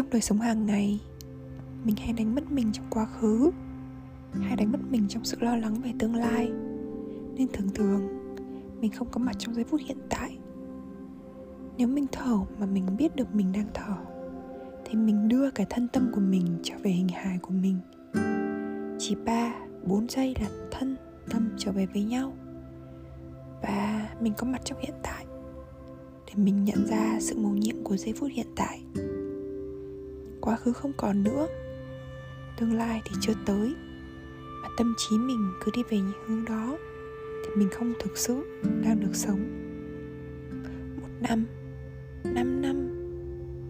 trong đời sống hàng ngày. Mình hay đánh mất mình trong quá khứ. Hay đánh mất mình trong sự lo lắng về tương lai. Nên thường thường, mình không có mặt trong giây phút hiện tại. Nếu mình thở mà mình biết được mình đang thở, thì mình đưa cái thân tâm của mình trở về hình hài của mình. Chỉ ba, bốn giây là thân tâm trở về với nhau. Và mình có mặt trong hiện tại để mình nhận ra sự mầu nhiệm của giây phút hiện tại quá khứ không còn nữa. Tương lai thì chưa tới, mà tâm trí mình cứ đi về những hướng đó, thì mình không thực sự đang được sống. Một năm năm năm,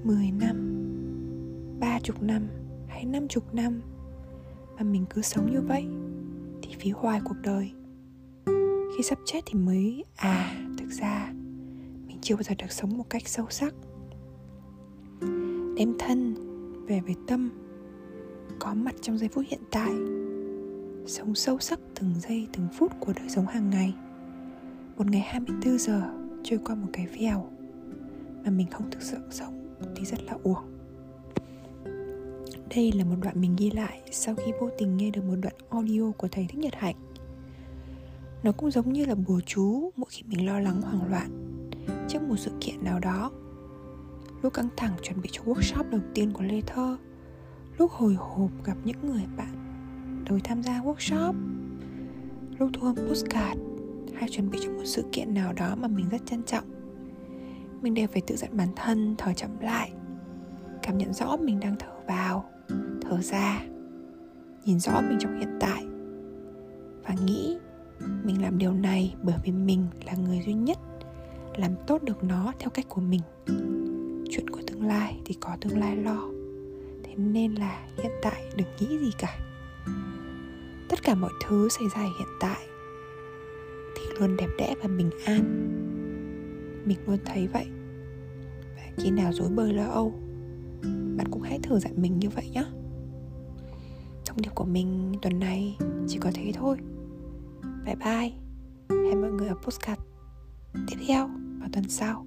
mười năm, ba chục năm hay năm chục năm mà mình cứ sống như vậy thì phí hoài cuộc đời. Khi sắp chết thì mới à thực ra mình chưa bao giờ được sống một cách sâu sắc. Đem thân về với tâm, có mặt trong giây phút hiện tại, sống sâu sắc từng giây, từng phút của đời sống hàng ngày. Một ngày 24 giờ trôi qua một cái vèo mà mình không thực sự sống thì rất là uổng. Đây là một đoạn mình ghi lại sau khi vô tình nghe được một đoạn audio của thầy Thích Nhật Hạnh. Nó cũng giống như là bùa chú mỗi khi mình lo lắng hoảng loạn trước một sự kiện nào đó. Lúc căng thẳng chuẩn bị cho workshop đầu tiên của Lê Thơ. Lúc hồi hộp gặp những người bạn tới tham gia workshop. Lúc thu âm postcard hay chuẩn bị cho một sự kiện nào đó mà mình rất trân trọng. Mình đều phải tự dặn bản thân thở chậm lại Cảm nhận rõ mình đang thở vào, thở ra Nhìn rõ mình trong hiện tại Và nghĩ mình làm điều này bởi vì mình là người duy nhất làm tốt được nó theo cách của mình chuyện của tương lai thì có tương lai lo. Thế nên là hiện tại đừng nghĩ gì cả. Tất cả mọi thứ xảy ra ở hiện tại thì luôn đẹp đẽ và bình an. Mình luôn thấy vậy. Và khi nào dối bời lo âu, bạn cũng hãy thử dặn mình như vậy nhé thông điệp của mình tuần này chỉ có thế thôi. Bye bye. Hẹn mọi người ở postcard tiếp theo vào tuần sau.